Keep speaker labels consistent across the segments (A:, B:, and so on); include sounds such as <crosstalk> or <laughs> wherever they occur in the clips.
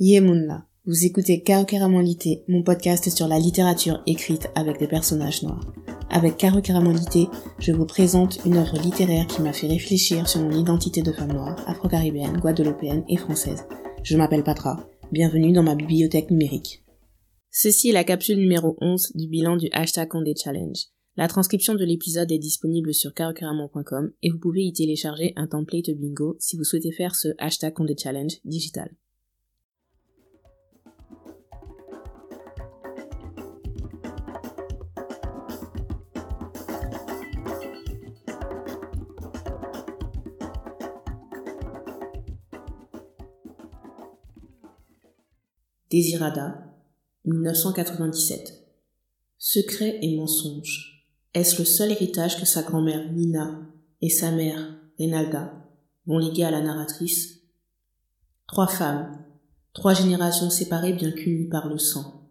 A: Yemunla. Vous écoutez Karokeramolité, mon podcast sur la littérature écrite avec des personnages noirs. Avec Karokeramolité, je vous présente une œuvre littéraire qui m'a fait réfléchir sur mon identité de femme noire, afro-caribéenne, guadeloupéenne et française. Je m'appelle Patra. Bienvenue dans ma bibliothèque numérique. Ceci est la capsule numéro 11 du bilan du hashtag Condé Challenge. La transcription de l'épisode est disponible sur karokeramon.com et vous pouvez y télécharger un template bingo si vous souhaitez faire ce hashtag Condé Challenge digital. Désirada, 1997. Secret et mensonge. Est-ce le seul héritage que sa grand-mère Nina et sa mère Renalda vont léguer à la narratrice? Trois femmes, trois générations séparées bien qu'unies par le sang.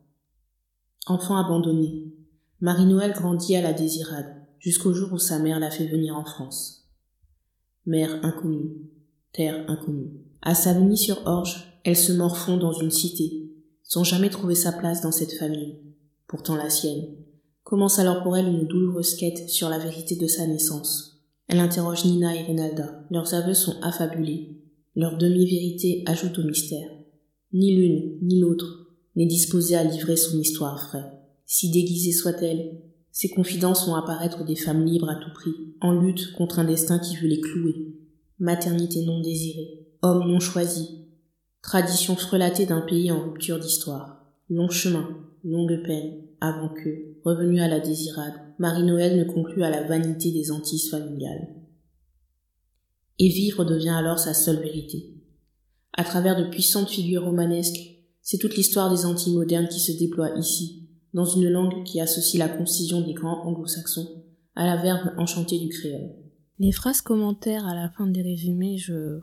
A: Enfant abandonné, Marie-Noël grandit à la Désirade jusqu'au jour où sa mère l'a fait venir en France. Mère inconnue, terre inconnue. À Savigny-sur-Orge, elle se morfond dans une cité sans jamais trouver sa place dans cette famille, pourtant la sienne. Commence alors pour elle une douloureuse quête sur la vérité de sa naissance. Elle interroge Nina et Renalda. Leurs aveux sont affabulés. Leur demi-vérité ajoute au mystère. Ni l'une, ni l'autre n'est disposée à livrer son histoire vraie. Si déguisée soit-elle, ses confidences vont apparaître des femmes libres à tout prix, en lutte contre un destin qui veut les clouer. Maternité non désirée, homme non choisi, Tradition frelatée d'un pays en rupture d'histoire. Long chemin, longue peine, avant que, revenue à la désirade, Marie-Noël ne conclut à la vanité des hantises familiales. Et vivre devient alors sa seule vérité. À travers de puissantes figures romanesques, c'est toute l'histoire des Antilles modernes qui se déploie ici, dans une langue qui associe la concision des grands anglo-saxons à la verve enchantée du créole.
B: Les phrases commentaires à la fin des résumés, je...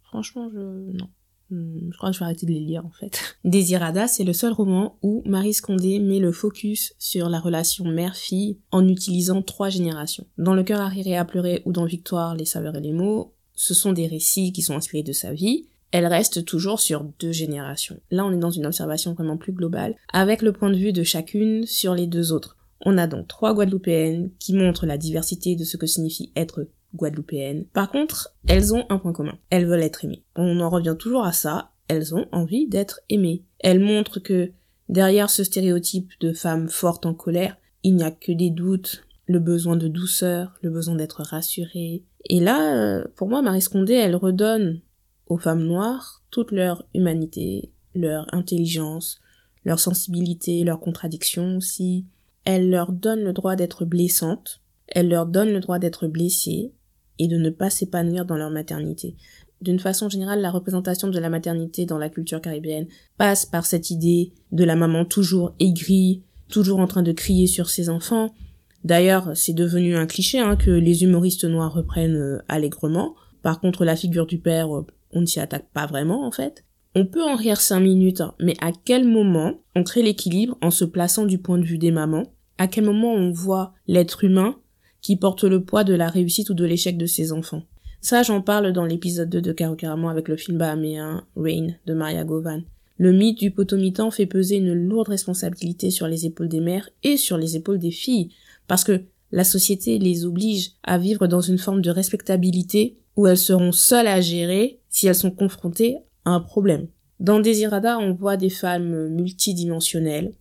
B: Franchement, je... Non. Hmm, je crois que je vais arrêter de les lire en fait. <laughs>
A: Désirada, c'est le seul roman où Marie Scondé met le focus sur la relation mère-fille en utilisant trois générations. Dans Le cœur arriéré à pleurer ou dans Victoire, les saveurs et les mots, ce sont des récits qui sont inspirés de sa vie. Elle reste toujours sur deux générations. Là, on est dans une observation vraiment plus globale, avec le point de vue de chacune sur les deux autres. On a donc trois Guadeloupéennes qui montrent la diversité de ce que signifie être guadeloupéennes. Par contre, elles ont un point commun. Elles veulent être aimées. On en revient toujours à ça. Elles ont envie d'être aimées. Elles montrent que derrière ce stéréotype de femme forte en colère, il n'y a que des doutes, le besoin de douceur, le besoin d'être rassurée. Et là, euh, pour moi, Marie Scondé, elle redonne aux femmes noires toute leur humanité, leur intelligence, leur sensibilité, leur contradiction aussi. Elle leur donne le droit d'être blessantes, elle leur donne le droit d'être blessées, et de ne pas s'épanouir dans leur maternité. D'une façon générale, la représentation de la maternité dans la culture caribéenne passe par cette idée de la maman toujours aigrie, toujours en train de crier sur ses enfants. D'ailleurs, c'est devenu un cliché hein, que les humoristes noirs reprennent euh, allègrement. Par contre, la figure du père, euh, on ne s'y attaque pas vraiment en fait. On peut en rire cinq minutes, hein, mais à quel moment on crée l'équilibre en se plaçant du point de vue des mamans? À quel moment on voit l'être humain qui porte le poids de la réussite ou de l'échec de ses enfants. Ça, j'en parle dans l'épisode 2 de Caro avec le film bahaméen Rain de Maria Govan. Le mythe du potomitan fait peser une lourde responsabilité sur les épaules des mères et sur les épaules des filles, parce que la société les oblige à vivre dans une forme de respectabilité où elles seront seules à gérer si elles sont confrontées à un problème. Dans Désirada, on voit des femmes multidimensionnelles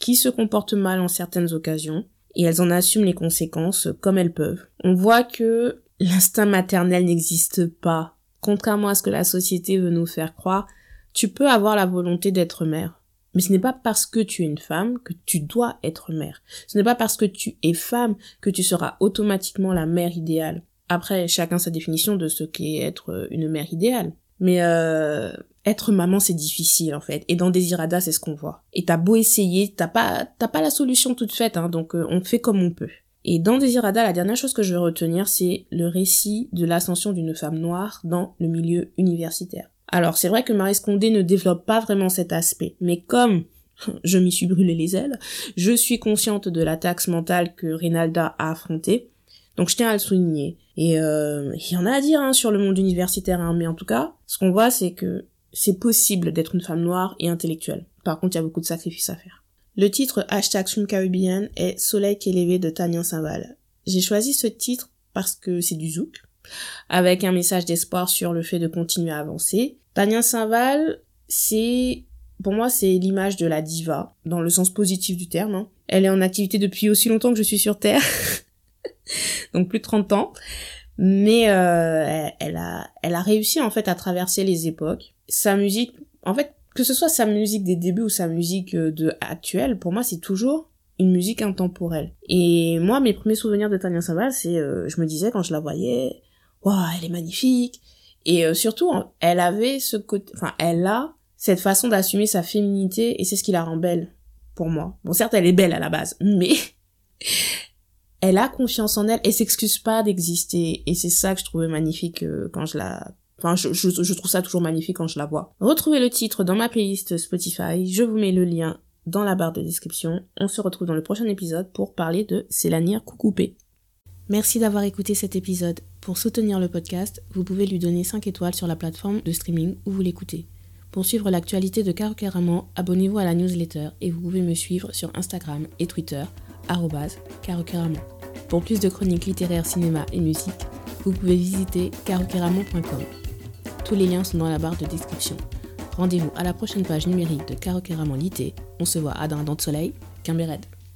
A: qui se comportent mal en certaines occasions, et elles en assument les conséquences comme elles peuvent. On voit que l'instinct maternel n'existe pas. Contrairement à ce que la société veut nous faire croire, tu peux avoir la volonté d'être mère. Mais ce n'est pas parce que tu es une femme que tu dois être mère. Ce n'est pas parce que tu es femme que tu seras automatiquement la mère idéale. Après, chacun sa définition de ce qu'est être une mère idéale. Mais euh, être maman c'est difficile en fait. Et dans Désirada c'est ce qu'on voit. Et t'as beau essayer t'as pas t'as pas la solution toute faite hein, donc euh, on fait comme on peut. Et dans Désirada la dernière chose que je veux retenir c'est le récit de l'ascension d'une femme noire dans le milieu universitaire. Alors c'est vrai que Marie Scondé ne développe pas vraiment cet aspect mais comme <laughs> je m'y suis brûlé les ailes je suis consciente de la taxe mentale que Rinalda a affrontée. Donc je tiens à le souligner. Et euh, il y en a à dire hein, sur le monde universitaire, hein, mais en tout cas, ce qu'on voit, c'est que c'est possible d'être une femme noire et intellectuelle. Par contre, il y a beaucoup de sacrifices à faire. Le titre hashtag Caribbean est Soleil qui élevé de Tania Saint-Val. J'ai choisi ce titre parce que c'est du zouk, avec un message d'espoir sur le fait de continuer à avancer. Tania Saint-Val, c'est, pour moi, c'est l'image de la diva, dans le sens positif du terme. Hein. Elle est en activité depuis aussi longtemps que je suis sur Terre, <laughs> <laughs> donc plus de 30 ans. Mais euh, elle, a, elle a réussi en fait à traverser les époques. Sa musique, en fait, que ce soit sa musique des débuts ou sa musique euh, de actuelle, pour moi, c'est toujours une musique intemporelle. Et moi, mes premiers souvenirs de Tania Saval, c'est, euh, je me disais quand je la voyais, waouh, elle est magnifique. Et euh, surtout, elle avait ce côté, enfin, elle a cette façon d'assumer sa féminité et c'est ce qui la rend belle pour moi. Bon, certes, elle est belle à la base, mais <laughs> elle a confiance en elle et s'excuse pas d'exister. Et c'est ça que je trouvais magnifique euh, quand je la Enfin, je, trouve ça toujours magnifique quand je la vois. Retrouvez le titre dans ma playlist Spotify. Je vous mets le lien dans la barre de description. On se retrouve dans le prochain épisode pour parler de Célanière Coucoupé. Merci d'avoir écouté cet épisode. Pour soutenir le podcast, vous pouvez lui donner 5 étoiles sur la plateforme de streaming où vous l'écoutez. Pour suivre l'actualité de Caro abonnez-vous à la newsletter et vous pouvez me suivre sur Instagram et Twitter, carocaramon. Pour plus de chroniques littéraires, cinéma et musique, vous pouvez visiter carocaramon.com. Tous les liens sont dans la barre de description. Rendez-vous à la prochaine page numérique de Caro Lité. On se voit à Dindon de Soleil, Red.